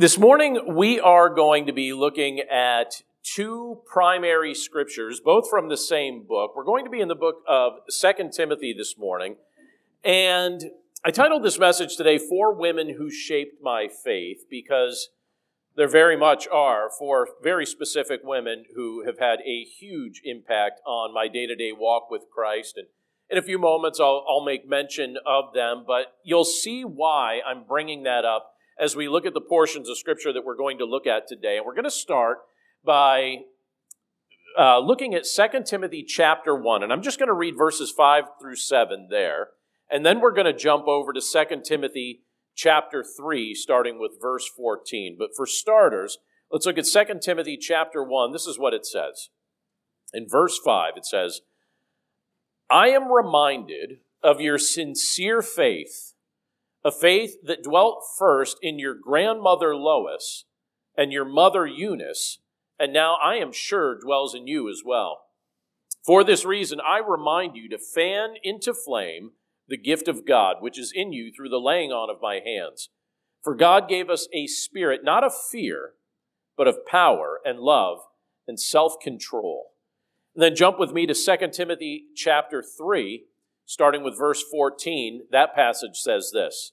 This morning, we are going to be looking at two primary scriptures, both from the same book. We're going to be in the book of Second Timothy this morning. And I titled this message today, Four Women Who Shaped My Faith, because there very much are four very specific women who have had a huge impact on my day to day walk with Christ. And in a few moments, I'll, I'll make mention of them, but you'll see why I'm bringing that up as we look at the portions of Scripture that we're going to look at today. And we're going to start by uh, looking at 2 Timothy chapter 1. And I'm just going to read verses 5 through 7 there. And then we're going to jump over to 2 Timothy chapter 3, starting with verse 14. But for starters, let's look at 2 Timothy chapter 1. This is what it says. In verse 5, it says, I am reminded of your sincere faith a faith that dwelt first in your grandmother Lois and your mother Eunice, and now I am sure dwells in you as well. For this reason, I remind you to fan into flame the gift of God, which is in you through the laying on of my hands. For God gave us a spirit not of fear, but of power and love and self control. And then jump with me to 2 Timothy chapter 3, starting with verse 14. That passage says this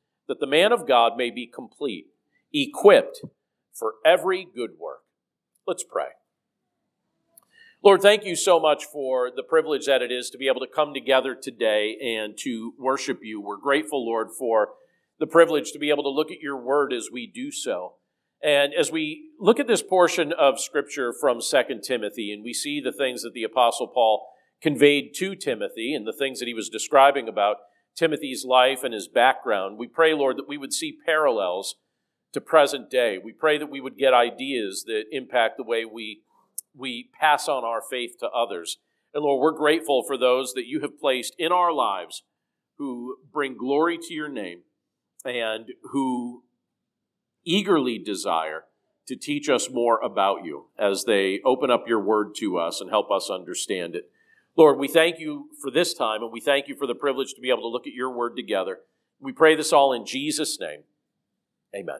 that the man of God may be complete, equipped for every good work. Let's pray. Lord, thank you so much for the privilege that it is to be able to come together today and to worship you. We're grateful, Lord, for the privilege to be able to look at your word as we do so. And as we look at this portion of scripture from 2 Timothy, and we see the things that the Apostle Paul conveyed to Timothy and the things that he was describing about Timothy's life and his background, we pray, Lord, that we would see parallels to present day. We pray that we would get ideas that impact the way we, we pass on our faith to others. And Lord, we're grateful for those that you have placed in our lives who bring glory to your name and who eagerly desire to teach us more about you as they open up your word to us and help us understand it. Lord, we thank you for this time and we thank you for the privilege to be able to look at your word together. We pray this all in Jesus' name. Amen.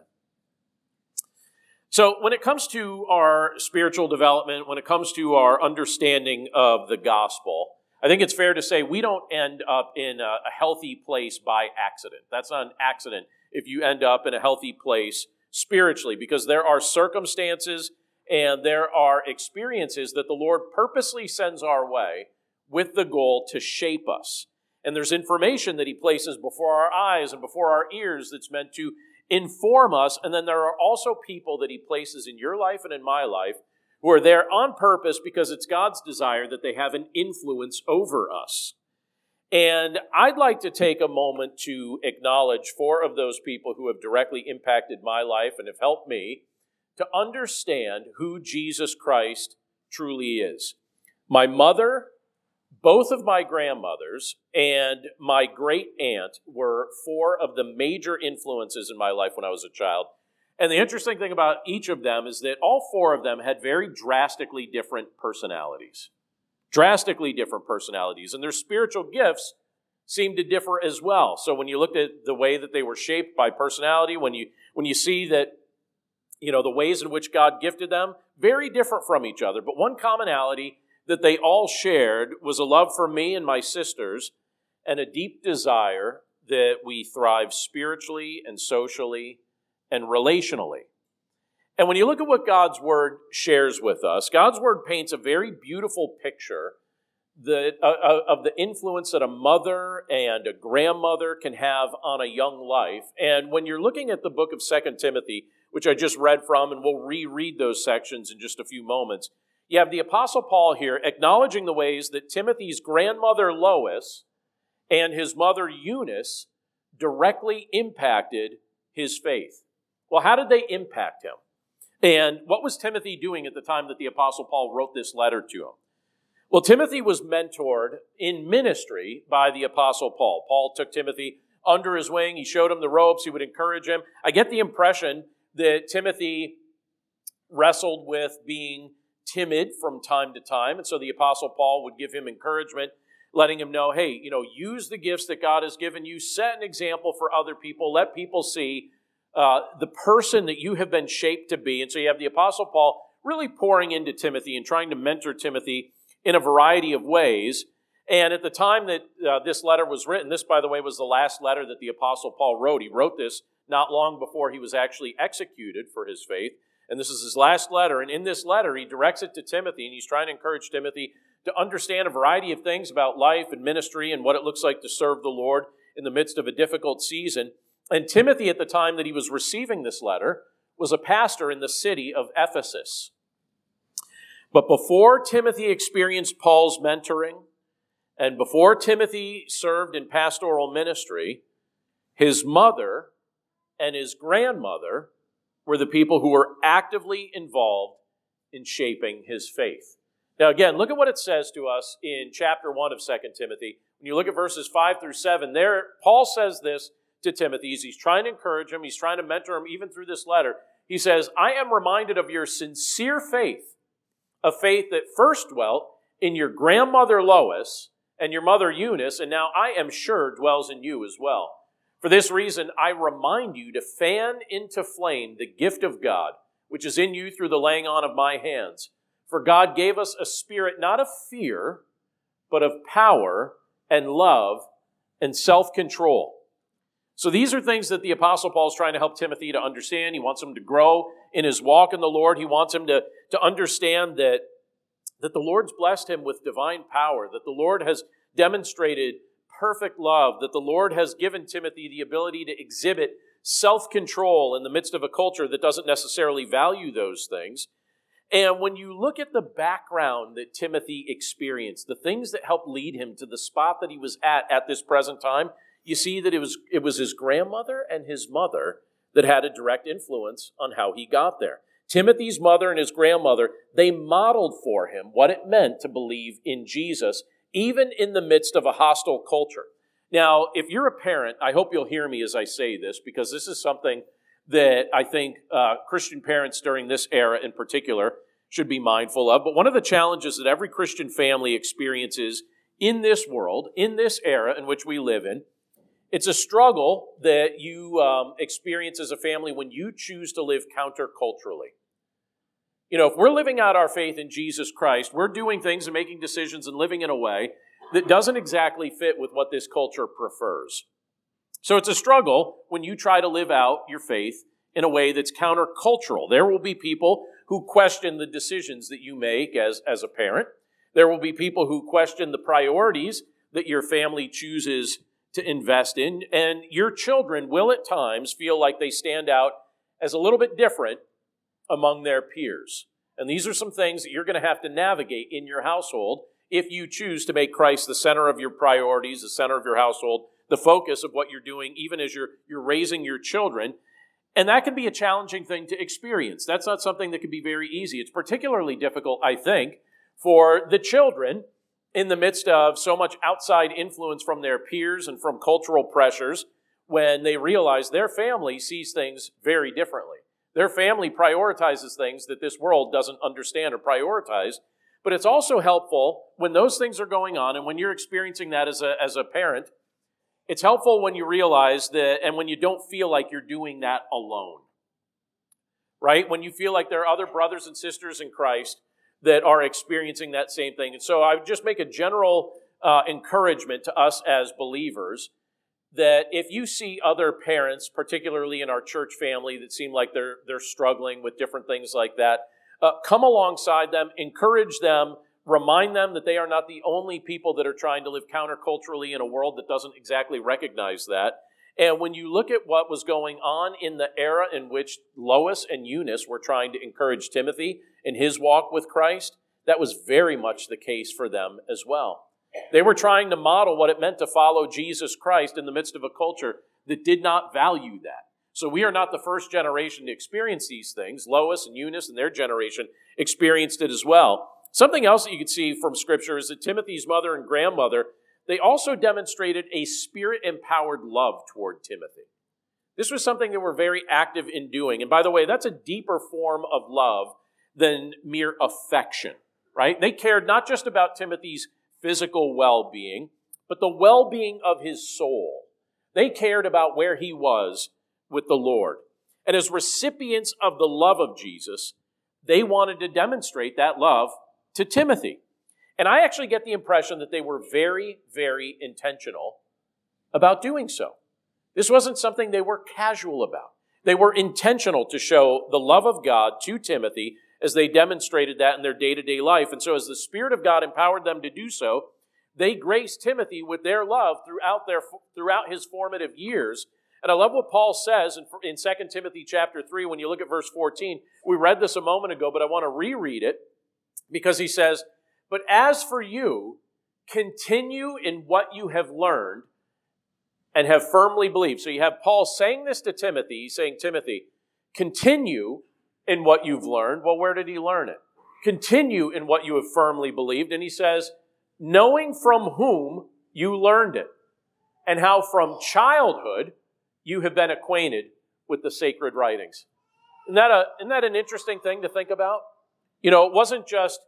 So, when it comes to our spiritual development, when it comes to our understanding of the gospel, I think it's fair to say we don't end up in a, healthy place by accident. That's not an accident if you end up in a healthy place spiritually, because there are circumstances and there are experiences that the Lord purposely sends our way with the goal to shape us. And there's information that He places before our eyes and before our ears that's meant to inform us. And then there are also people that He places in your life and in my life who are there on purpose because it's God's desire that they have an influence over us. And I'd like to take a moment to acknowledge four of those people who have directly impacted my life and have helped me to understand who Jesus Christ truly is. My mother both of my grandmothers and my great aunt were four of the major influences in my life when I was a child. And the interesting thing about each of them is that all four of them had very drastically different personalities. Drastically different personalities. And their spiritual gifts seemed to differ as well. So when you looked at the way that they were shaped by personality, when you when you see that you know the ways in which God gifted them, very different from each other, but one commonality that they all shared was a love for me and my sisters and a deep desire that we thrive spiritually and socially and relationally. And when you look at what God's Word shares with us, God's Word paints a very beautiful picture that, uh, uh of the influence that a mother and a grandmother can have on a young life. And when you're looking at the book of Second Timothy, which I just read from, and we'll reread those sections in just a few moments, you have the Apostle Paul here acknowledging the ways that Timothy's grandmother Lois and his mother Eunice directly impacted his faith Well, how did they impact him? And what was Timothy doing at the time that the Apostle Paul wrote this letter to him? Well, Timothy was mentored in ministry by the Apostle Paul. Paul took Timothy under his wing. He showed him the ropes. He would encourage him. I get the impression that Timothy wrestled with being timid from time to time. And so the Apostle Paul would give him encouragement, letting him know, hey, you know, use the gifts that God has given you, set an example for other people, let people see uh, the person that you have been shaped to be. And so you have the Apostle Paul really pouring into Timothy and trying to mentor Timothy in a variety of ways. And at the time that uh, this letter was written, this, by the way, was the last letter that the Apostle Paul wrote. He wrote this not long before he was actually executed for his faith. And this is his last letter. And in this letter, he directs it to Timothy, and he's trying to encourage Timothy to understand a variety of things about life and ministry and what it looks like to serve the Lord in the midst of a difficult season. And Timothy, at the time that he was receiving this letter, was a pastor in the city of Ephesus. But before Timothy experienced Paul's mentoring, and before Timothy served in pastoral ministry, his mother and his grandmother were the people who were actively involved in shaping his faith. Now, again, look at what it says to us in chapter 1 of 2 Timothy. When you look at verses 5 through 7, there, Paul says this to Timothy. He's trying to encourage him, he's trying to mentor him even through this letter. He says, I am reminded of your sincere faith, a faith that first dwelt in your grandmother Lois and your mother Eunice, and now I am sure dwells in you as well. For this reason, I remind you to fan into flame the gift of God, which is in you through the laying on of my hands. For God gave us a spirit not of fear, but of power and love and self control. So these are things that the Apostle Paul is trying to help Timothy to understand. He wants him to grow in his walk in the Lord. He wants him to, to understand that, that the Lord's blessed him with divine power, that the Lord has demonstrated perfect love, that the Lord has given Timothy the ability to exhibit self control in the midst of a culture that doesn't necessarily value those things. And when you look at the background that Timothy experienced, the things that helped lead him to the spot that he was at at this present time, you see that it was, it was his grandmother and his mother that had a direct influence on how he got there. Timothy's mother and his grandmother, they modeled for him what it meant to believe in Jesus, even in the midst of a hostile culture. Now, if you're a parent, I hope you'll hear me as I say this, because this is something that I think uh, Christian parents during this era in particular should be mindful of. But one of the challenges that every Christian family experiences in this world, in this era in which we live in, it's a struggle that you um, experience as a family when you choose to live counterculturally. You know, if we're living out our faith in Jesus Christ, we're doing things and making decisions and living in a way that doesn't exactly fit with what this culture prefers. So it's a struggle when you try to live out your faith in a way that's countercultural. There will be people who question the decisions that you make as, as a parent. There will be people who question the priorities that your family chooses to invest in. And your children will at times feel like they stand out as a little bit different among their peers. And these are some things that you're going to have to navigate in your household if you choose to make Christ the center of your priorities, the center of your household, the focus of what you're doing, even as you're, you're raising your children. And that can be a challenging thing to experience. That's not something that can be very easy. It's particularly difficult, I think, for the children in the midst of so much outside influence from their peers and from cultural pressures when they realize their family sees things very differently. Their family prioritizes things that this world doesn't understand or prioritize. But it's also helpful when those things are going on and when you're experiencing that as a, as a parent. It's helpful when you realize that and when you don't feel like you're doing that alone. Right? When you feel like there are other brothers and sisters in Christ that are experiencing that same thing. And so I would just make a general uh, encouragement to us as believers that if you see other parents, particularly in our church family, that seem like they're they're struggling with different things like that, uh, come alongside them, encourage them, remind them that they are not the only people that are trying to live counterculturally in a world that doesn't exactly recognize that. And when you look at what was going on in the era in which Lois and Eunice were trying to encourage Timothy in his walk with Christ, that was very much the case for them as well. They were trying to model what it meant to follow Jesus Christ in the midst of a culture that did not value that. So we are not the first generation to experience these things. Lois and Eunice and their generation experienced it as well. Something else that you can see from Scripture is that Timothy's mother and grandmother, they also demonstrated a spirit empowered love toward Timothy. This was something they were very active in doing. And by the way, that's a deeper form of love than mere affection, right? They cared not just about Timothy's physical well being, but the well being of his soul. They cared about where he was with the Lord. And as recipients of the love of Jesus, they wanted to demonstrate that love to Timothy. And I actually get the impression that they were very, very intentional about doing so. This wasn't something they were casual about. They were intentional to show the love of God to Timothy as they demonstrated that in their day to day life. And so, as the Spirit of God empowered them to do so, they graced Timothy with their love throughout, their, throughout his formative years. And I love what Paul says in, in 2 Timothy chapter 3 when you look at verse 14. We read this a moment ago, but I want to reread it because he says, But as for you, continue in what you have learned and have firmly believed. So you have Paul saying this to Timothy. He's saying, Timothy, continue in what you've learned. Well, where did he learn it? Continue in what you have firmly believed. And he says, knowing from whom you learned it, and how from childhood you have been acquainted with the sacred writings. Isn't that, a, isn't that an interesting thing to think about? You know, it wasn't just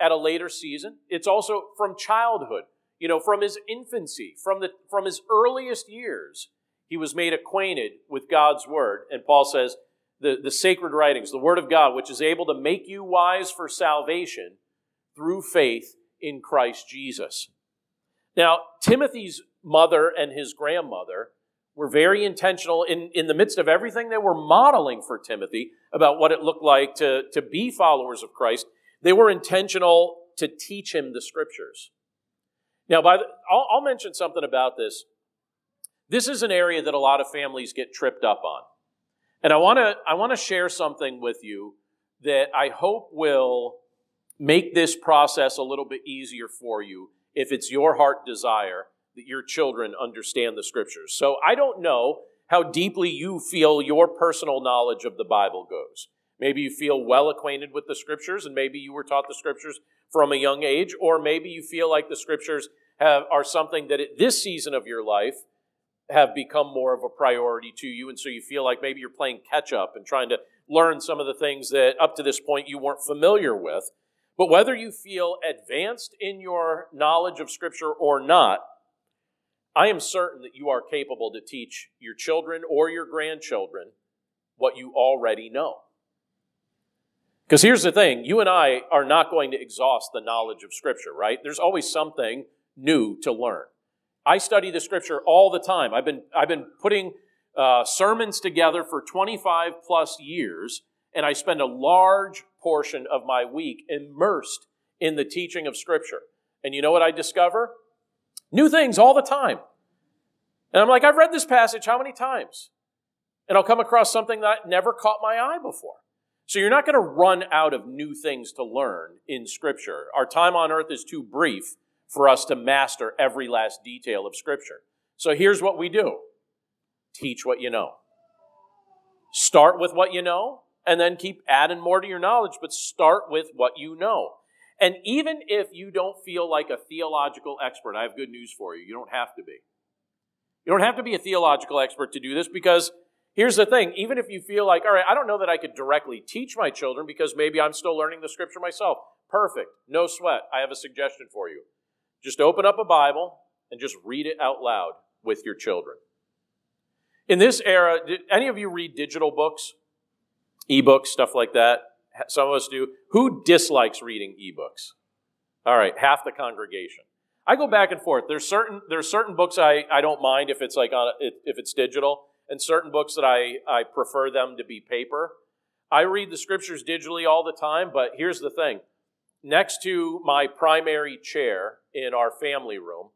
at a later season, it's also from childhood. You know, from his infancy, from, the, from his earliest years, he was made acquainted with God's word. And Paul says, the, the sacred writings, the word of God, which is able to make you wise for salvation through faith in Christ Jesus. Now, Timothy's mother and his grandmother were very intentional in, in the midst of everything they were modeling for Timothy about what it looked like to, to be followers of Christ. They were intentional to teach him the scriptures. Now, by the, I'll, I'll mention something about this. This is an area that a lot of families get tripped up on. And I want to I want to share something with you that I hope will make this process a little bit easier for you if it's your heart desire that your children understand the scriptures. So I don't know how deeply you feel your personal knowledge of the Bible goes. Maybe you feel well acquainted with the scriptures, and maybe you were taught the scriptures from a young age, or maybe you feel like the scriptures have, are something that at this season of your life have become more of a priority to you, and so you feel like maybe you're playing catch up and trying to learn some of the things that up to this point you weren't familiar with. But whether you feel advanced in your knowledge of Scripture or not, I am certain that you are capable to teach your children or your grandchildren what you already know. Because here's the thing you and I are not going to exhaust the knowledge of Scripture, right? There's always something new to learn. I study the Scripture all the time. I've been, I've been putting uh, sermons together for 25 plus years, and I spend a large portion of my week immersed in the teaching of Scripture. And you know what I discover? New things all the time. And I'm like, I've read this passage how many times? And I'll come across something that never caught my eye before. So you're not going to run out of new things to learn in Scripture. Our time on earth is too brief for us to master every last detail of Scripture. So here's what we do teach what you know. Start with what you know, and then keep adding more to your knowledge, but start with what you know. And even if you don't feel like a theological expert, I have good news for you. You don't have to be. You don't have to be a theological expert to do this because here's the thing even if you feel like, all right, I don't know that I could directly teach my children because maybe I'm still learning the scripture myself. Perfect. No sweat. I have a suggestion for you. Just open up a Bible and just read it out loud with your children. In this era, did any of you read digital books? ebooks, stuff like that. Some of us do. Who dislikes reading ebooks? All right, half the congregation. I go back and forth. There's certain there's certain books I, I don't mind if it's like on if it's digital, and certain books that I, I prefer them to be paper. I read the scriptures digitally all the time, but here's the thing. Next to my primary chair in our family room,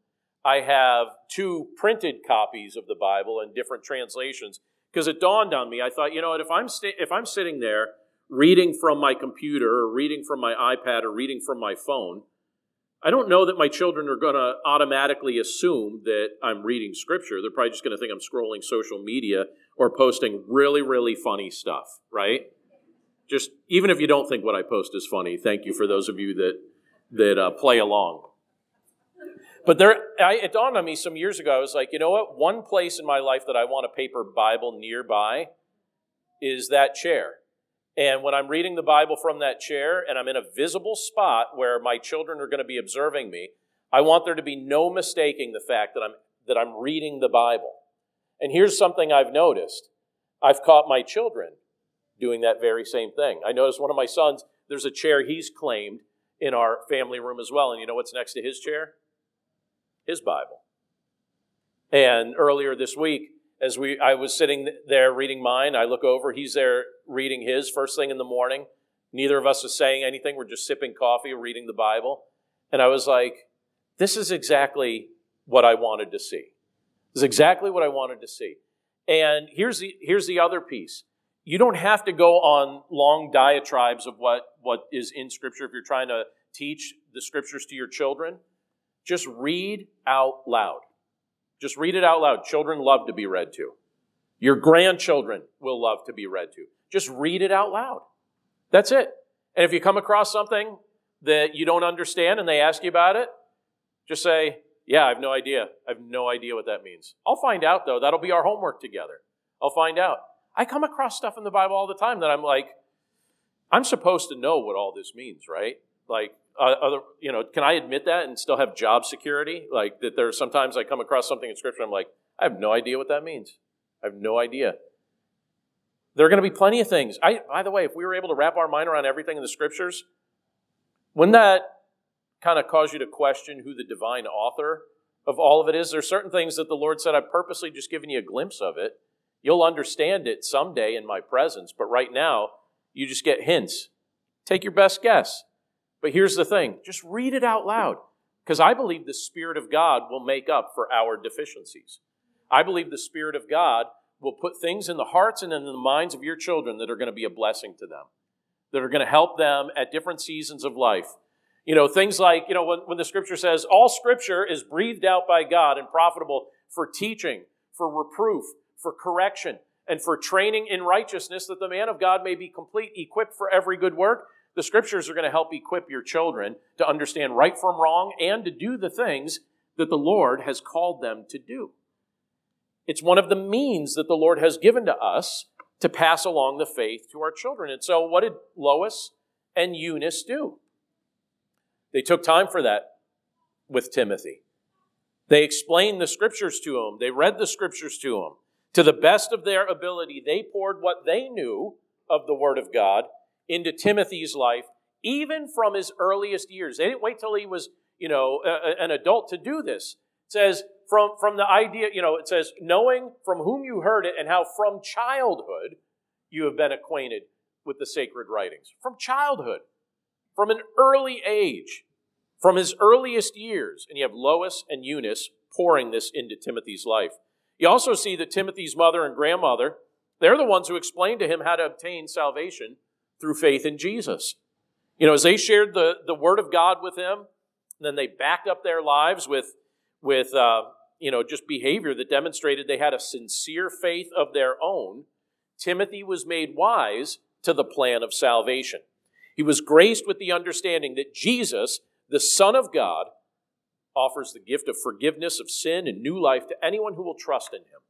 I have two printed copies of the Bible in different translations because it dawned on me. I thought, you know what, if I'm, sta- if I'm sitting there reading from my computer or reading from my iPad or reading from my phone, I don't know that my children are going to automatically assume that I'm reading scripture. They're probably just going to think I'm scrolling social media or posting really, really funny stuff, right? Just even if you don't think what I post is funny, thank you for those of you that that uh, play along. But there, I, it dawned on me some years ago. I was like, you know what? One place in my life that I want a paper Bible nearby is that chair. And when I'm reading the Bible from that chair and I'm in a visible spot where my children are going to be observing me, I want there to be no mistaking the fact that I'm, that I'm reading the Bible. And here's something I've noticed I've caught my children doing that very same thing. I noticed one of my sons, there's a chair he's claimed in our family room as well. And you know what's next to his chair? His Bible. And earlier this week, as we I was sitting there reading mine, I look over, he's there reading his first thing in the morning. Neither of us is saying anything. We're just sipping coffee, reading the Bible. And I was like, this is exactly what I wanted to see. This is exactly what I wanted to see. And here's the here's the other piece. You don't have to go on long diatribes of what, what is in Scripture if you're trying to teach the Scriptures to your children. Just read out loud. Just read it out loud. Children love to be read to. Your grandchildren will love to be read to. Just read it out loud. That's it. And if you come across something that you don't understand and they ask you about it, just say, Yeah, I have no idea. I have no idea what that means. I'll find out, though. That'll be our homework together. I'll find out. I come across stuff in the Bible all the time that I'm like, I'm supposed to know what all this means, right? Like, uh, other, you know, can I admit that and still have job security? Like that there's sometimes I come across something in scripture, I'm like, I have no idea what that means. I have no idea. There are going to be plenty of things. I, by the way, if we were able to wrap our mind around everything in the scriptures, wouldn't that kind of cause you to question who the divine author of all of it is? There are certain things that the Lord said, I've purposely just given you a glimpse of it. You'll understand it someday in my presence, but right now, you just get hints. Take your best guess. But here's the thing just read it out loud, because I believe the Spirit of God will make up for our deficiencies. I believe the Spirit of God will put things in the hearts and in the minds of your children that are going to be a blessing to them, that are going to help them at different seasons of life. You know, things like, you know, when, when the scripture says, all scripture is breathed out by God and profitable for teaching, for reproof, for correction, and for training in righteousness, that the man of God may be complete, equipped for every good work. The scriptures are going to help equip your children to understand right from wrong and to do the things that the Lord has called them to do. It's one of the means that the Lord has given to us to pass along the faith to our children. And so, what did Lois and Eunice do? They took time for that with Timothy. They explained the scriptures to him, they read the scriptures to him. To the best of their ability, they poured what they knew of the Word of God into Timothy's life, even from his earliest years. They didn't wait till he was, you know, a, an adult to do this. It says, from, from the idea, you know, it says, knowing from whom you heard it and how from childhood you have been acquainted with the sacred writings. From childhood, from an early age, from his earliest years. And you have Lois and Eunice pouring this into Timothy's life. You also see that Timothy's mother and grandmother, they're the ones who explained to him how to obtain salvation through faith in Jesus. You know, as they shared the, the word of God with him, then they backed up their lives with, with uh, you know, just behavior that demonstrated they had a sincere faith of their own. Timothy was made wise to the plan of salvation. He was graced with the understanding that Jesus, the Son of God, offers the gift of forgiveness of sin and new life to anyone who will trust in him.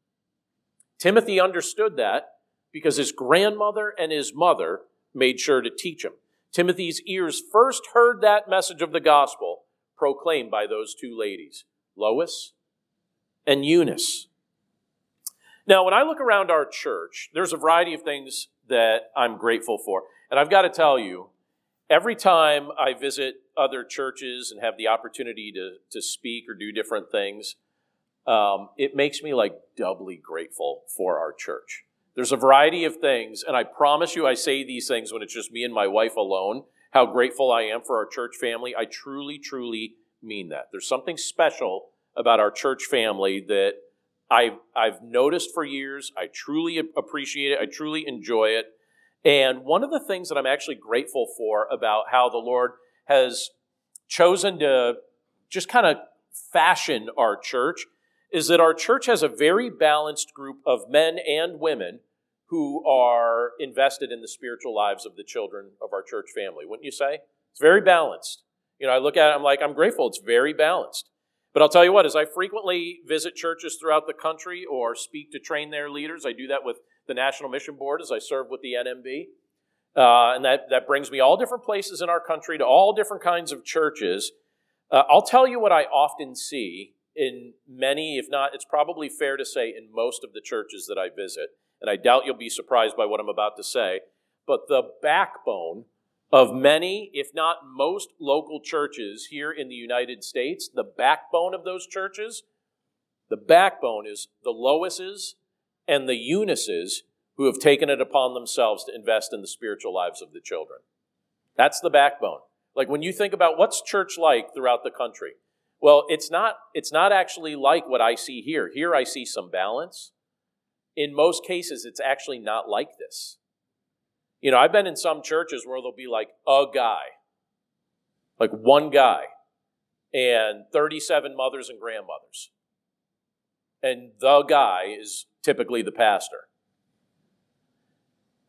Timothy understood that because his grandmother and his mother made sure to teach him. Timothy's ears first heard that message of the gospel proclaimed by those two ladies, Lois and Eunice. Now, when I look around our church, there's a variety of things that I'm grateful for. And I've got to tell you, every time I visit other churches and have the opportunity to, to speak or do different things, um, it makes me like doubly grateful for our church. There's a variety of things, and I promise you, I say these things when it's just me and my wife alone. How grateful I am for our church family. I truly, truly mean that. There's something special about our church family that I've, I've noticed for years. I truly appreciate it. I truly enjoy it. And one of the things that I'm actually grateful for about how the Lord has chosen to just kind of fashion our church is that our church has a very balanced group of men and women who are invested in the spiritual lives of the children of our church family, wouldn't you say? It's very balanced. You know, I look at it, I'm like, I'm grateful it's very balanced. But I'll tell you what, as I frequently visit churches throughout the country or speak to train their leaders, I do that with the National Mission Board as I serve with the NMB. Uh, and that, that brings me all different places in our country to all different kinds of churches. Uh, I'll tell you what I often see in many, if not, it's probably fair to say in most of the churches that I visit. And I doubt you'll be surprised by what I'm about to say. But the backbone of many, if not most, local churches here in the United States, the backbone of those churches, the backbone is the Loises and the Eunices who have taken it upon themselves to invest in the spiritual lives of the children. That's the backbone. Like when you think about what's church like throughout the country, well, it's not, it's not actually like what I see here. Here I see some balance. In most cases, it's actually not like this. You know, I've been in some churches where there'll be like a guy, like one guy, and 37 mothers and grandmothers. And the guy is typically the pastor.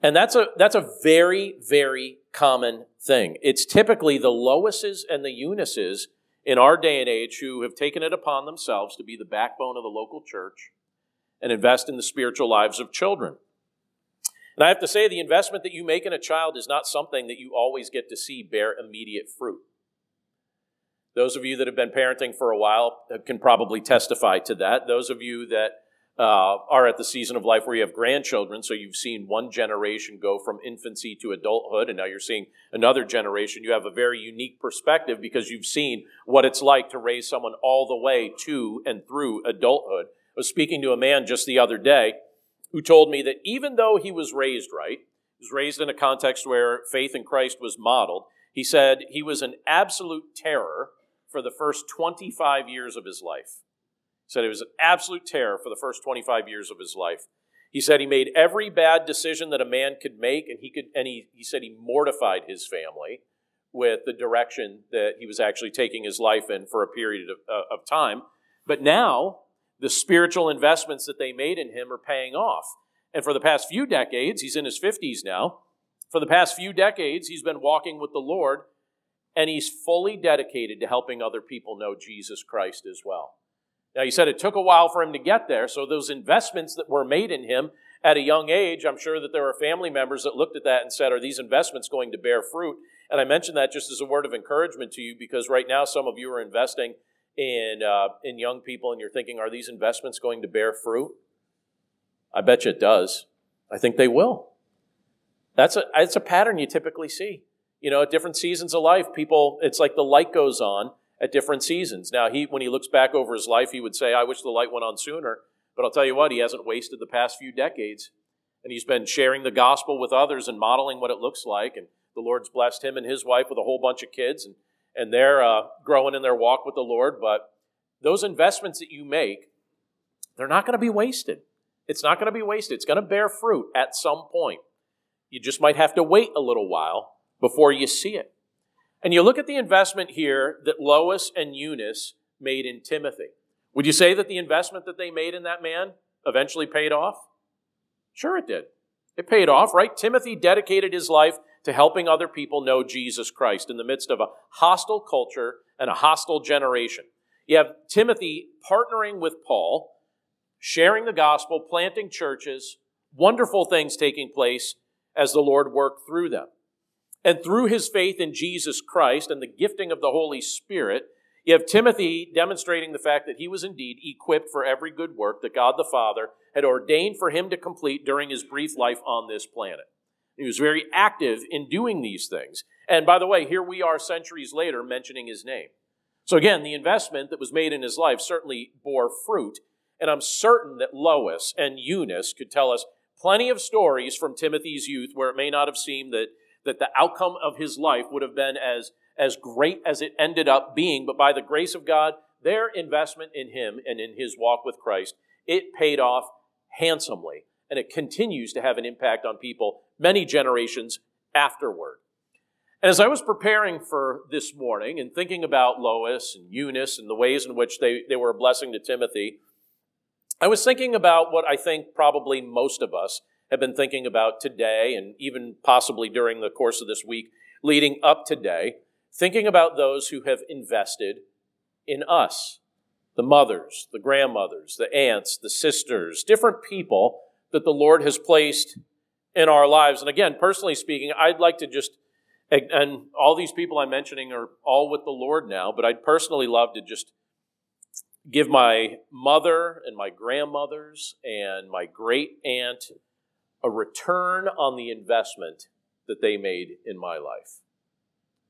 And that's a, that's a very, very common thing. It's typically the Loises and the Eunices in our day and age who have taken it upon themselves to be the backbone of the local church and invest in the spiritual lives of children. And I have to say, the investment that you make in a child is not something that you always get to see bear immediate fruit. Those of you that have been parenting for a while can probably testify to that. Those of you that uh, are at the season of life where you have grandchildren, so you've seen one generation go from infancy to adulthood, and now you're seeing another generation. You have a very unique perspective because you've seen what it's like to raise someone all the way to and through adulthood. I was speaking to a man just the other day who told me that even though he was raised right, he was raised in a context where faith in Christ was modeled, he said he was an absolute terror for the first 25 years of his life. Said it was an absolute terror for the first 25 years of his life. He said he made every bad decision that a man could make, and he could, and he, he said he mortified his family with the direction that he was actually taking his life in for a period of, uh, of time. But now the spiritual investments that they made in him are paying off. And for the past few decades, he's in his 50s now. For the past few decades, he's been walking with the Lord, and he's fully dedicated to helping other people know Jesus Christ as well. Now, he said it took a while for him to get there, so those investments that were made in him at a young age, I'm sure that there were family members that looked at that and said, Are these investments going to bear fruit? And I mention that just as a word of encouragement to you because right now some of you are investing in, uh, in young people and you're thinking, are these investments going to bear fruit? I bet you it does. I think they will. That's a, it's a pattern you typically see. You know, at different seasons of life, people, it's like the light goes on at different seasons. Now, he, when he looks back over his life, he would say, I wish the light went on sooner. But I'll tell you what, he hasn't wasted the past few decades. And he's been sharing the gospel with others and modeling what it looks like. And the Lord's blessed him and his wife with a whole bunch of kids. And and they're uh, growing in their walk with the Lord. But those investments that you make, they're not going to be wasted. It's not going to be wasted. It's going to bear fruit at some point. You just might have to wait a little while before you see it. And you look at the investment here that Lois and Eunice made in Timothy. Would you say that the investment that they made in that man eventually paid off? Sure, it did. It paid off, right? Timothy dedicated his life to helping other people know Jesus Christ in the midst of a hostile culture and a hostile generation. You have Timothy partnering with Paul, sharing the gospel, planting churches, wonderful things taking place as the Lord worked through them. And through his faith in Jesus Christ and the gifting of the Holy Spirit, you have Timothy demonstrating the fact that he was indeed equipped for every good work that God the Father had ordained for him to complete during his brief life on this planet. He was very active in doing these things. And by the way, here we are centuries later mentioning his name. So again, the investment that was made in his life certainly bore fruit. And I'm certain that Lois and Eunice could tell us plenty of stories from Timothy's youth where it may not have seemed that, that the outcome of his life would have been as, as great as it ended up being. But by the grace of God, their investment in him and in his walk with Christ, it paid off handsomely. And it continues to have an impact on people many generations afterward. And as I was preparing for this morning and thinking about Lois and Eunice and the ways in which they, they were a blessing to Timothy, I was thinking about what I think probably most of us have been thinking about today and even possibly during the course of this week leading up today, thinking about those who have invested in us the mothers, the grandmothers, the aunts, the sisters, different people that the Lord has placed in our lives. And again, personally speaking, I'd like to just, and all these people I'm mentioning are all with the Lord now, but I'd personally love to just give my mother and my grandmothers and my great aunt a return on the investment that they made in my life.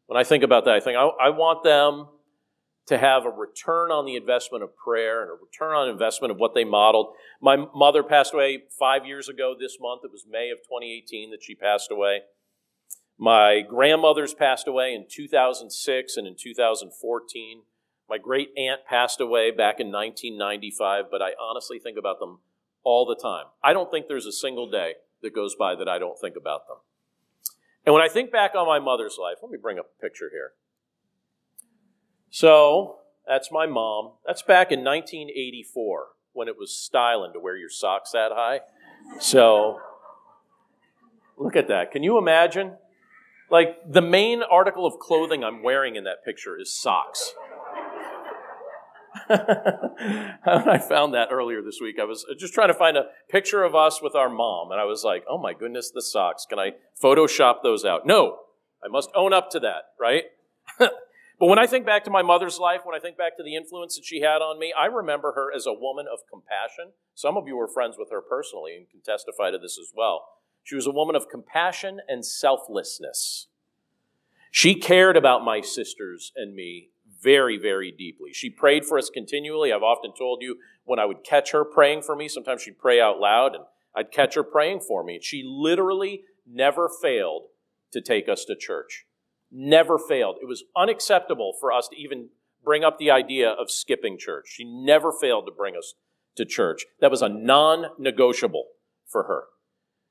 When I think about that, I think I, I want them to have a return on the investment of prayer and a return on investment of what they modeled. My mother passed away five years ago this month. It was May of 2018 that she passed away. My grandmother's passed away in 2006 and in 2014. My great aunt passed away back in 1995, but I honestly think about them all the time. I don't think there's a single day that goes by that I don't think about them. And when I think back on my mother's life, let me bring up a picture here. So that's my mom. That's back in 1984 when it was styling to wear your socks that high. So look at that. Can you imagine? Like the main article of clothing I'm wearing in that picture is socks. I found that earlier this week. I was just trying to find a picture of us with our mom, and I was like, oh my goodness, the socks. Can I Photoshop those out? No, I must own up to that, right? But when I think back to my mother's life, when I think back to the influence that she had on me, I remember her as a woman of compassion. Some of you were friends with her personally and can testify to this as well. She was a woman of compassion and selflessness. She cared about my sisters and me very, very deeply. She prayed for us continually. I've often told you when I would catch her praying for me, sometimes she'd pray out loud and I'd catch her praying for me. She literally never failed to take us to church never failed. It was unacceptable for us to even bring up the idea of skipping church. She never failed to bring us to church. That was a non negotiable for her.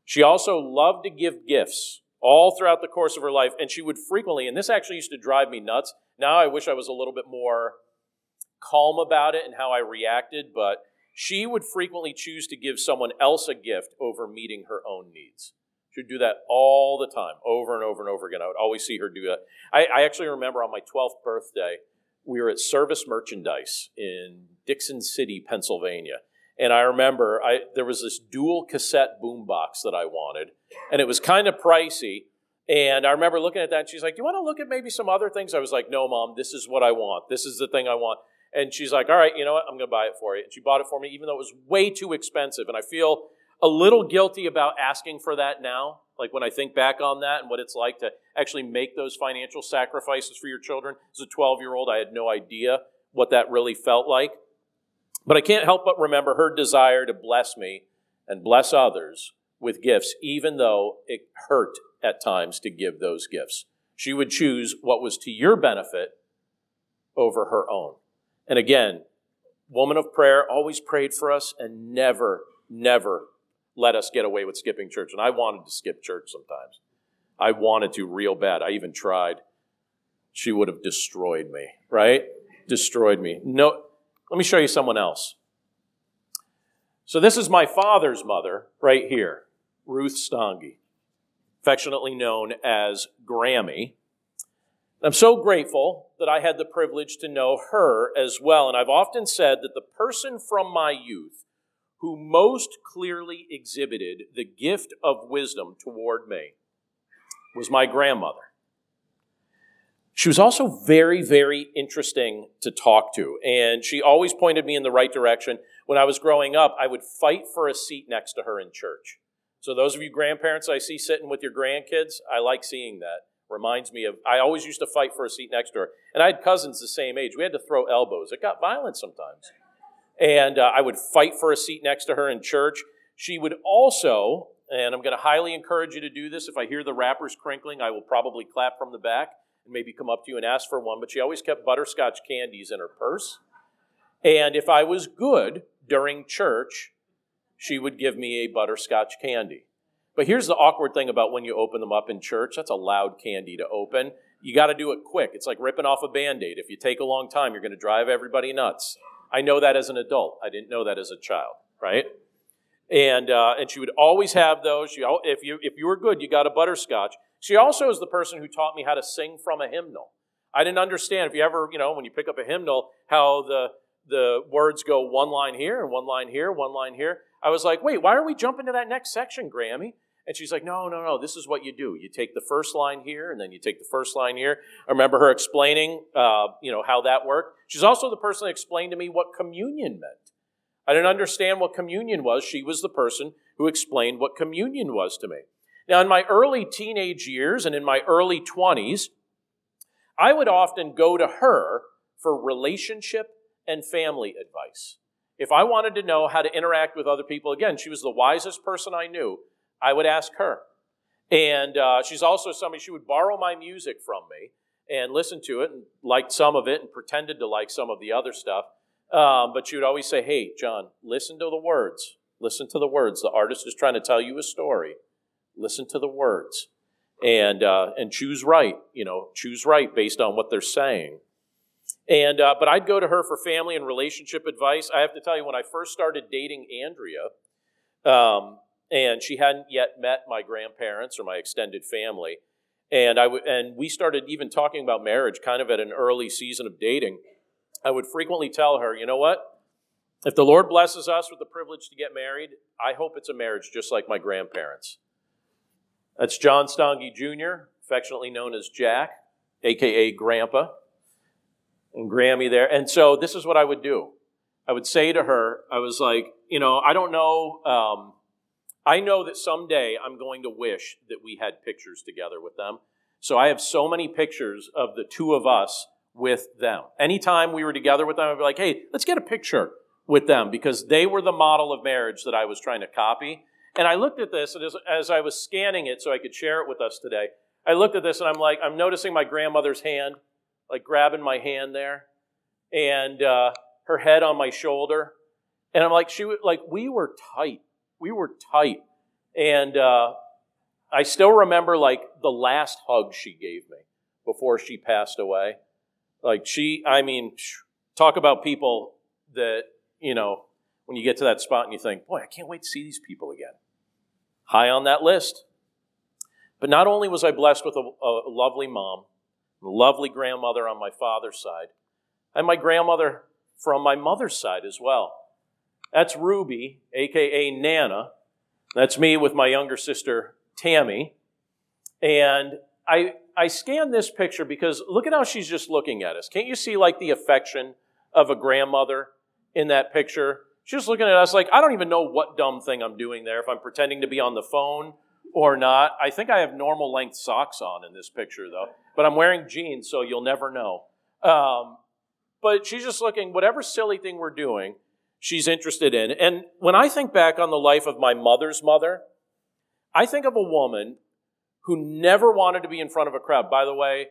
She also loved to give gifts all throughout the course of her life, and she would frequently, and this actually used to drive me nuts. Now I wish I was a little bit more calm about it and how I reacted, but she would frequently choose to give someone else a gift over meeting her own needs. She would do that all the time, over and over and over again. I would always see her do that. I, I actually remember on my 12th birthday, we were at Service Merchandise in Dickson City, Pennsylvania. And I remember I, there was this dual cassette boombox that I wanted, and it was kind of pricey. And I remember looking at that, and she's like, Do you want to look at maybe some other things? I was like, No, mom, this is what I want. This is the thing I want. And she's like, All right, you know what? I'm going to buy it for you. And she bought it for me, even though it was way too expensive. And I feel a little guilty about asking for that now. Like when I think back on that and what it's like to actually make those financial sacrifices for your children. As a 12 year old, I had no idea what that really felt like. But I can't help but remember her desire to bless me and bless others with gifts, even though it hurt at times to give those gifts. She would choose what was to your benefit over her own. And again, woman of prayer always prayed for us and never, never let us get away with skipping church. And I wanted to skip church sometimes. I wanted to real bad. I even tried. She would have destroyed me, right? Destroyed me. No, let me show you someone else. So this is my father's mother right here, Ruth Stange, affectionately known as Grammy. I'm so grateful that I had the privilege to know her as well. And I've often said that the person from my youth who most clearly exhibited the gift of wisdom toward me was my grandmother. She was also very, very interesting to talk to, and she always pointed me in the right direction. When I was growing up, I would fight for a seat next to her in church. So, those of you grandparents I see sitting with your grandkids, I like seeing that. Reminds me of, I always used to fight for a seat next to her. And I had cousins the same age. We had to throw elbows. It got violent sometimes and uh, I would fight for a seat next to her in church. She would also, and I'm going to highly encourage you to do this. If I hear the wrappers crinkling, I will probably clap from the back and maybe come up to you and ask for one. But she always kept butterscotch candies in her purse. And if I was good during church, she would give me a butterscotch candy. But here's the awkward thing about when you open them up in church that's a loud candy to open. You got to do it quick. It's like ripping off a band aid. If you take a long time, you're going to drive everybody nuts. I know that as an adult. I didn't know that as a child, right? And, uh, and she would always have those. She, if, you, if you were good, you got a butterscotch. She also is the person who taught me how to sing from a hymnal. I didn't understand if you ever, you know, when you pick up a hymnal, how the, the words go one line here and one line here, one line here. I was like, wait, why are we jumping to that next section, Grammy? And she's like, no, no, no, this is what you do. You take the first line here, and then you take the first line here. I remember her explaining, uh, you know, how that worked. She's also the person that explained to me what communion meant. I didn't understand what communion was. She was the person who explained what communion was to me. Now, in my early teenage years and in my early 20s, I would often go to her for relationship and family advice. If I wanted to know how to interact with other people, again, she was the wisest person I knew, I would ask her. And uh, she's also somebody, she would borrow my music from me and listen to it and liked some of it and pretended to like some of the other stuff. Um, but she would always say, Hey, John, listen to the words. Listen to the words. The artist is trying to tell you a story. Listen to the words and uh, and choose right. You know, choose right based on what they're saying. And uh, but I'd go to her for family and relationship advice. I have to tell you, when I first started dating Andrea, um, and she hadn't yet met my grandparents or my extended family, and I w- and we started even talking about marriage, kind of at an early season of dating. I would frequently tell her, you know what? If the Lord blesses us with the privilege to get married, I hope it's a marriage just like my grandparents. That's John Stange Jr., affectionately known as Jack, aka Grandpa, and Grammy there. And so this is what I would do. I would say to her, I was like, you know, I don't know. Um, I know that someday I'm going to wish that we had pictures together with them. So I have so many pictures of the two of us with them. Anytime we were together with them, I'd be like, hey, let's get a picture with them because they were the model of marriage that I was trying to copy. And I looked at this, and as, as I was scanning it so I could share it with us today, I looked at this and I'm like, I'm noticing my grandmother's hand, like grabbing my hand there, and uh, her head on my shoulder. And I'm like, she like we were tight. We were tight. And uh, I still remember like the last hug she gave me before she passed away. Like she, I mean, talk about people that, you know, when you get to that spot and you think, boy, I can't wait to see these people again high on that list. But not only was I blessed with a, a lovely mom, lovely grandmother on my father's side, and my grandmother from my mother's side as well. That's Ruby, aka Nana. That's me with my younger sister Tammy. And I I scanned this picture because look at how she's just looking at us. Can't you see like the affection of a grandmother in that picture? She's just looking at us like, I don't even know what dumb thing I'm doing there, if I'm pretending to be on the phone or not. I think I have normal length socks on in this picture, though, but I'm wearing jeans, so you'll never know. Um, but she's just looking, whatever silly thing we're doing, she's interested in. And when I think back on the life of my mother's mother, I think of a woman who never wanted to be in front of a crowd. By the way,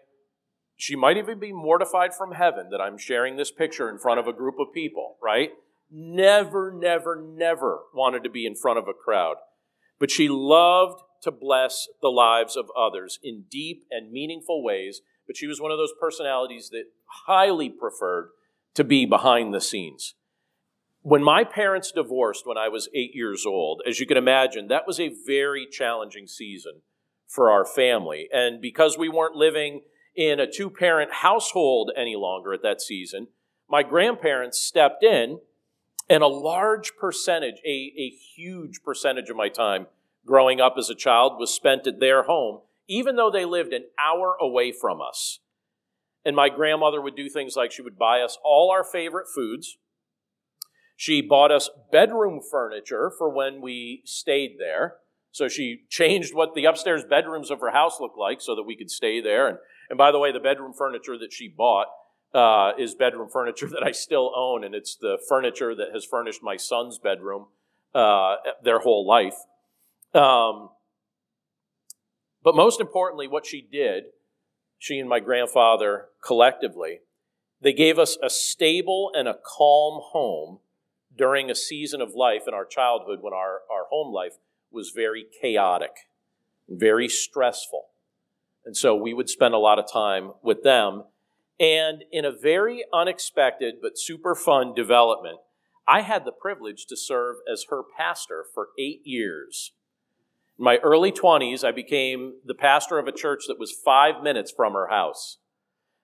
she might even be mortified from heaven that I'm sharing this picture in front of a group of people, right? never, never, never wanted to be in front of a crowd. But she loved to bless the lives of others in deep and meaningful ways. But she was one of those personalities that highly preferred to be behind the scenes. When my parents divorced when I was eight years old, as you can imagine, that was a very challenging season for our family. And because we weren't living in a two parent household any longer at that season, my grandparents stepped in and a large percentage, a, a huge percentage of my time growing up as a child was spent at their home, even though they lived an hour away from us. And my grandmother would do things like she would buy us all our favorite foods. She bought us bedroom furniture for when we stayed there. So she changed what the upstairs bedrooms of her house looked like so that we could stay there. And, and by the way, the bedroom furniture that she bought uh, is bedroom furniture that I still own, and it's the furniture that has furnished my son's bedroom uh, their whole life. Um, but most importantly, what she did, she and my grandfather collectively, they gave us a stable and a calm home during a season of life in our childhood when our, our home life was very chaotic, very stressful. And so we would spend a lot of time with them. And in a very unexpected but super fun development, I had the privilege to serve as her pastor for eight years. In my early 20s, I became the pastor of a church that was five minutes from her house.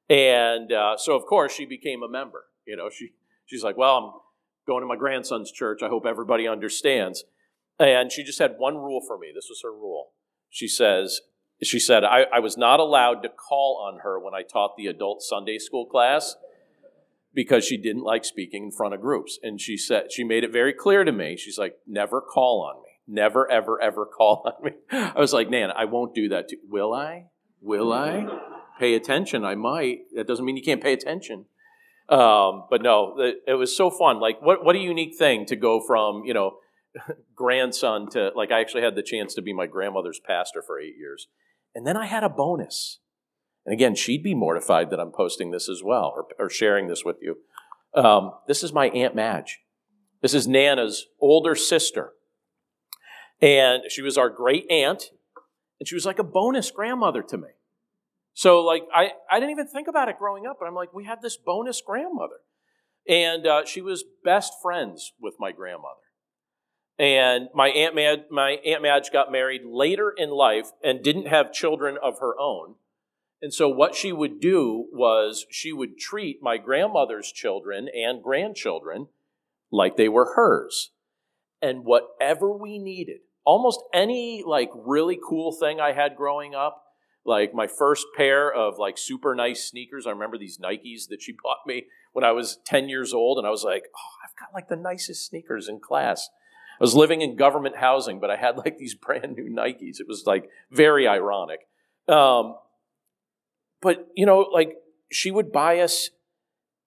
And uh, so, of course, she became a member. You know, she, she's like, Well, I'm going to my grandson's church. I hope everybody understands. And she just had one rule for me. This was her rule. She says, she said, I, I was not allowed to call on her when I taught the adult Sunday school class because she didn't like speaking in front of groups. And she said, she made it very clear to me. She's like, never call on me. Never, ever, ever call on me. I was like, Nan, I won't do that. To, will I? Will I? Pay attention. I might. That doesn't mean you can't pay attention. Um, but no, it, was so fun. Like, what, what a unique thing to go from, you know, grandson to, like, I actually had the chance to be my grandmother's pastor for eight years. And then I had a bonus. And again, she'd be mortified that I'm posting this as well or, or sharing this with you. Um, this is my Aunt Madge. This is Nana's older sister. And she was our great aunt, and she was like a bonus grandmother to me. So, like, I, I didn't even think about it growing up, but I'm like, we had this bonus grandmother. And uh, she was best friends with my grandmother. And my aunt, Mad, my aunt Madge got married later in life and didn't have children of her own. And so, what she would do was she would treat my grandmother's children and grandchildren like they were hers. And whatever we needed, almost any like really cool thing I had growing up, like my first pair of like super nice sneakers. I remember these Nikes that she bought me when I was 10 years old, and I was like, oh, I've got like the nicest sneakers in class. I was living in government housing, but I had like these brand new Nikes. It was like very ironic. Um, but, you know, like she would buy us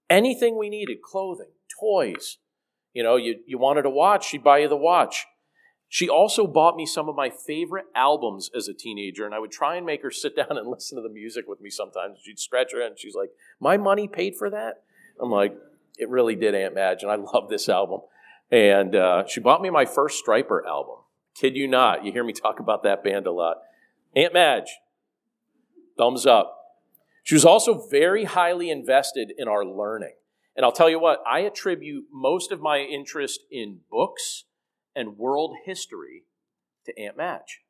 anything we needed clothing, toys. You know, you, you wanted a watch, she'd buy you the watch. She also bought me some of my favorite albums as a teenager, and I would try and make her sit down and listen to the music with me sometimes. She'd scratch her and she's like, My money paid for that? I'm like, It really did, Aunt Madge, and I love this album. And uh, she bought me my first Stryper album. Kid you not, you hear me talk about that band a lot. Aunt Madge, thumbs up. She was also very highly invested in our learning. And I'll tell you what, I attribute most of my interest in books and world history to Aunt Madge.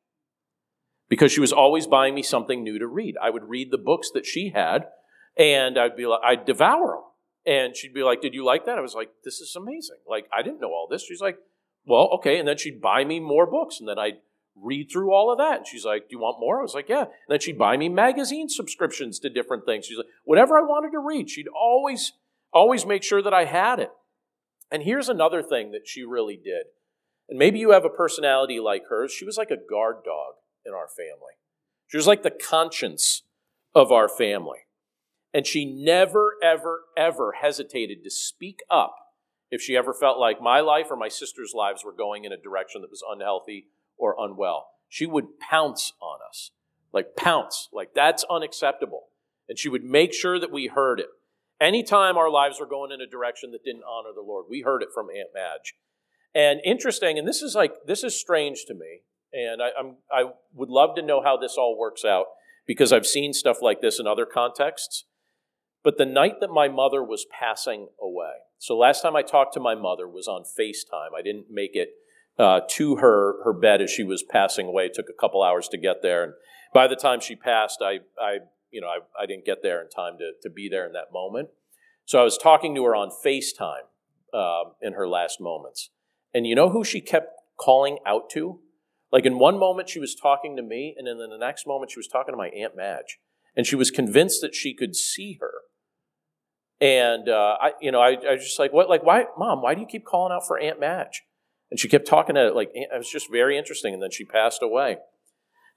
Because she was always buying me something new to read. I would read the books that she had, and I'd be like, I'd devour them. And she'd be like, Did you like that? I was like, This is amazing. Like, I didn't know all this. She's like, Well, okay. And then she'd buy me more books, and then I'd read through all of that. And she's like, Do you want more? I was like, Yeah. And then she'd buy me magazine subscriptions to different things. She's like, Whatever I wanted to read, she'd always, always make sure that I had it. And here's another thing that she really did. And maybe you have a personality like hers. She was like a guard dog in our family. She was like the conscience of our family. And she never, ever, ever hesitated to speak up if she ever felt like my life or my sister's lives were going in a direction that was unhealthy or unwell. She would pounce on us, like pounce, like that's unacceptable. And she would make sure that we heard it. Anytime our lives were going in a direction that didn't honor the Lord, we heard it from Aunt Madge. And interesting, and this is like, this is strange to me, and I, I'm, I would love to know how this all works out because I've seen stuff like this in other contexts. But the night that my mother was passing away, so last time I talked to my mother was on FaceTime. I didn't make it uh, to her her bed as she was passing away. It took a couple hours to get there, and by the time she passed, I, I you know I, I didn't get there in time to, to be there in that moment. So I was talking to her on FaceTime uh, in her last moments. And you know who she kept calling out to? Like in one moment she was talking to me, and then in the next moment she was talking to my Aunt Madge. And she was convinced that she could see her. And uh, I, you know, I, I was just like, what? Like, why, Mom? Why do you keep calling out for Aunt Madge? And she kept talking to like it was just very interesting. And then she passed away.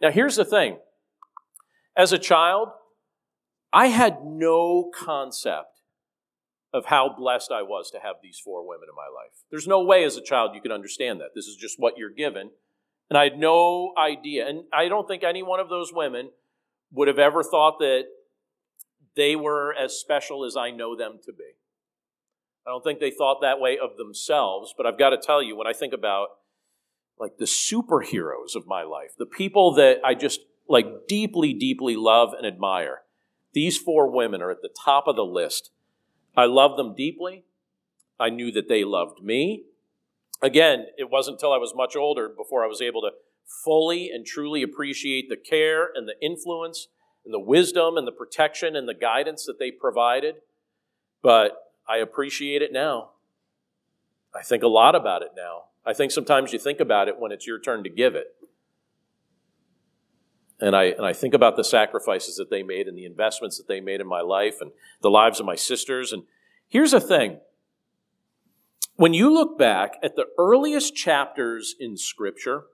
Now here's the thing: as a child, I had no concept of how blessed I was to have these four women in my life. There's no way as a child you could understand that. This is just what you're given. And I had no idea. And I don't think any one of those women would have ever thought that they were as special as I know them to be. I don't think they thought that way of themselves, but I've got to tell you, when I think about like the superheroes of my life, the people that I just like deeply, deeply love and admire. These four women are at the top of the list. I loved them deeply. I knew that they loved me. Again, it wasn't until I was much older before I was able to fully and truly appreciate the care and the influence and the wisdom and the protection and the guidance that they provided. But I appreciate it now. I think a lot about it now. I think sometimes you think about it when it's your turn to give it. And I, and I think about the sacrifices that they made and the investments that they made in my life and the lives of my sisters. And here's the thing when you look back at the earliest chapters in Scripture,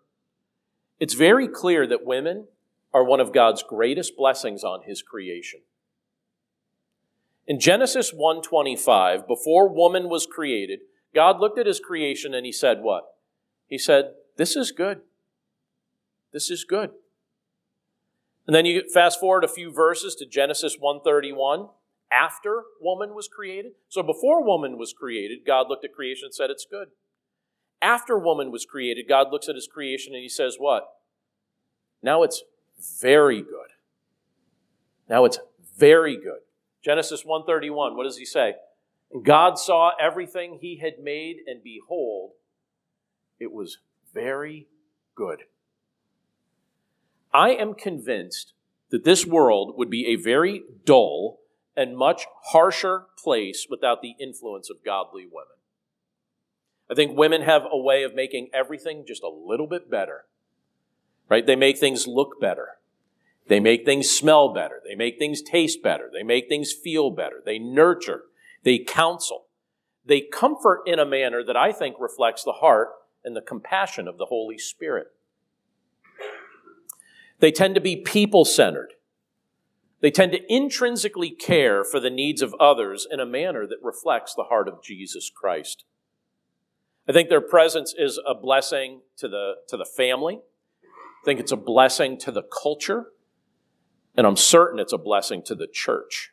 it's very clear that women are one of God's greatest blessings on his creation. In Genesis 1:25, before woman was created, God looked at his creation and he said what? He said, "This is good. This is good." And then you fast forward a few verses to Genesis 131, after woman was created. So before woman was created, God looked at creation and said, It's good. After woman was created, God looks at his creation and he says, What? Now it's very good. Now it's very good. Genesis 131, what does he say? God saw everything he had made, and behold, it was very good. I am convinced that this world would be a very dull and much harsher place without the influence of godly women. I think women have a way of making everything just a little bit better. Right? They make things look better. They make things smell better. They make things taste better. They make things feel better. They nurture. They counsel. They comfort in a manner that I think reflects the heart and the compassion of the Holy Spirit. They tend to be people centered. They tend to intrinsically care for the needs of others in a manner that reflects the heart of Jesus Christ. I think their presence is a blessing to the, to the family. I think it's a blessing to the culture. And I'm certain it's a blessing to the church.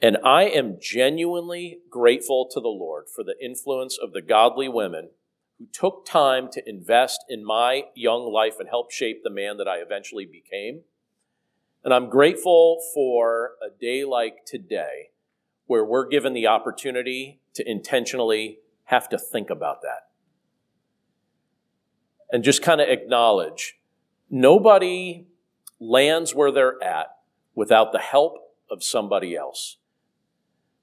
And I am genuinely grateful to the Lord for the influence of the godly women who took time to invest in my young life and help shape the man that I eventually became. And I'm grateful for a day like today where we're given the opportunity to intentionally have to think about that. And just kind of acknowledge nobody lands where they're at without the help of somebody else.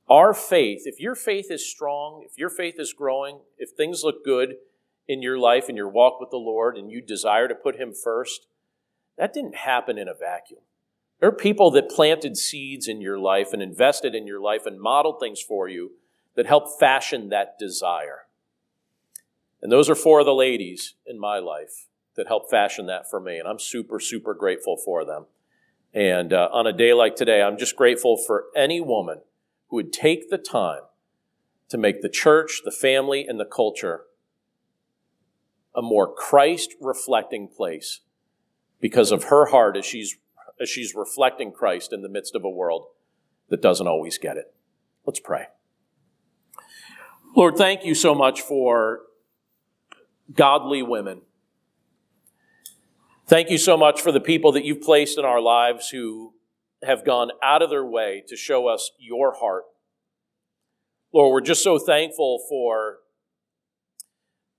Our faith, if your faith is strong, if your faith is growing, if things look good in your life and your walk with the Lord and you desire to put Him first, that didn't happen in a vacuum. There are people that planted seeds in your life and invested in your life and modeled things for you that helped fashion that desire. And those are four of the ladies in my life that helped fashion that for me. And I'm super, super grateful for them. And uh, on a day like today, I'm just grateful for any woman who would take the time to make the church, the family, and the culture a more Christ reflecting place because of her heart as she's as she's reflecting Christ in the midst of a world that doesn't always get it. Let's pray. Lord, thank you so much for godly women. Thank you so much for the people that you've placed in our lives who have gone out of their way to show us your heart. Lord, we're just so thankful for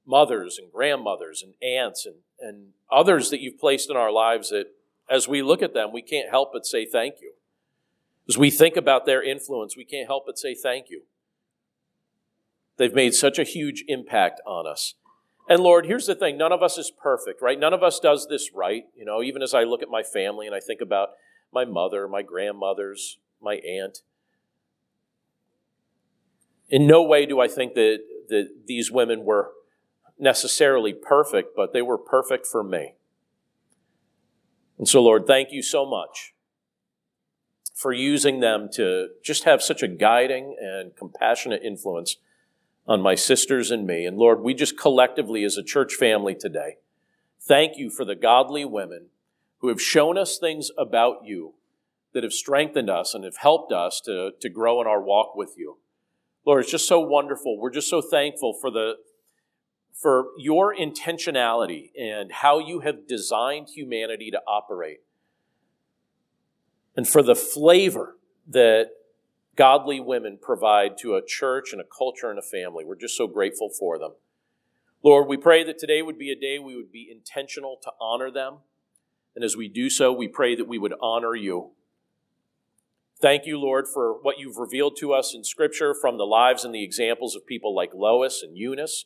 mothers and grandmothers and aunts and, and others that you've placed in our lives that as we look at them, we can't help but say thank you. As we think about their influence, we can't help but say thank you. They've made such a huge impact on us. And Lord, here's the thing none of us is perfect, right? None of us does this right. You know, even as I look at my family and I think about my mother, my grandmothers, my aunt, in no way do I think that, that these women were necessarily perfect, but they were perfect for me. And so, Lord, thank you so much for using them to just have such a guiding and compassionate influence on my sisters and me. And Lord, we just collectively as a church family today, thank you for the godly women who have shown us things about you that have strengthened us and have helped us to, to grow in our walk with you. Lord, it's just so wonderful. We're just so thankful for the for your intentionality and how you have designed humanity to operate, and for the flavor that godly women provide to a church and a culture and a family. We're just so grateful for them. Lord, we pray that today would be a day we would be intentional to honor them. And as we do so, we pray that we would honor you. Thank you, Lord, for what you've revealed to us in Scripture from the lives and the examples of people like Lois and Eunice,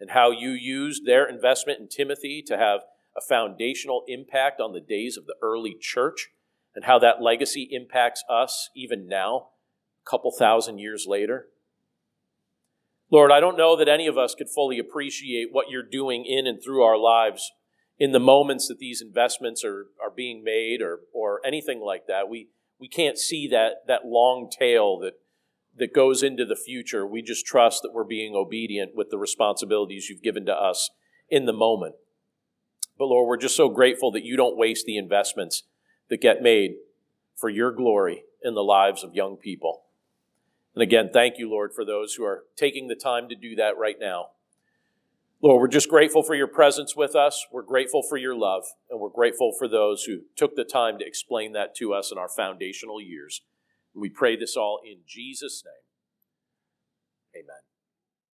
and how you used their investment in Timothy to have a foundational impact on the days of the early church, and how that legacy impacts us even now a couple thousand years later. Lord, I don't know that any of us could fully appreciate what you're doing in and through our lives in the moments that these investments are, are being made or, or anything like that. We, we can't see that, that long tail that, that goes into the future. We just trust that we're being obedient with the responsibilities you've given to us in the moment. But Lord, we're just so grateful that you don't waste the investments that get made for your glory in the lives of young people. And again, thank you, Lord, for those who are taking the time to do that right now. Lord, we're just grateful for your presence with us. We're grateful for your love, and we're grateful for those who took the time to explain that to us in our foundational years. We pray this all in Jesus' name. Amen.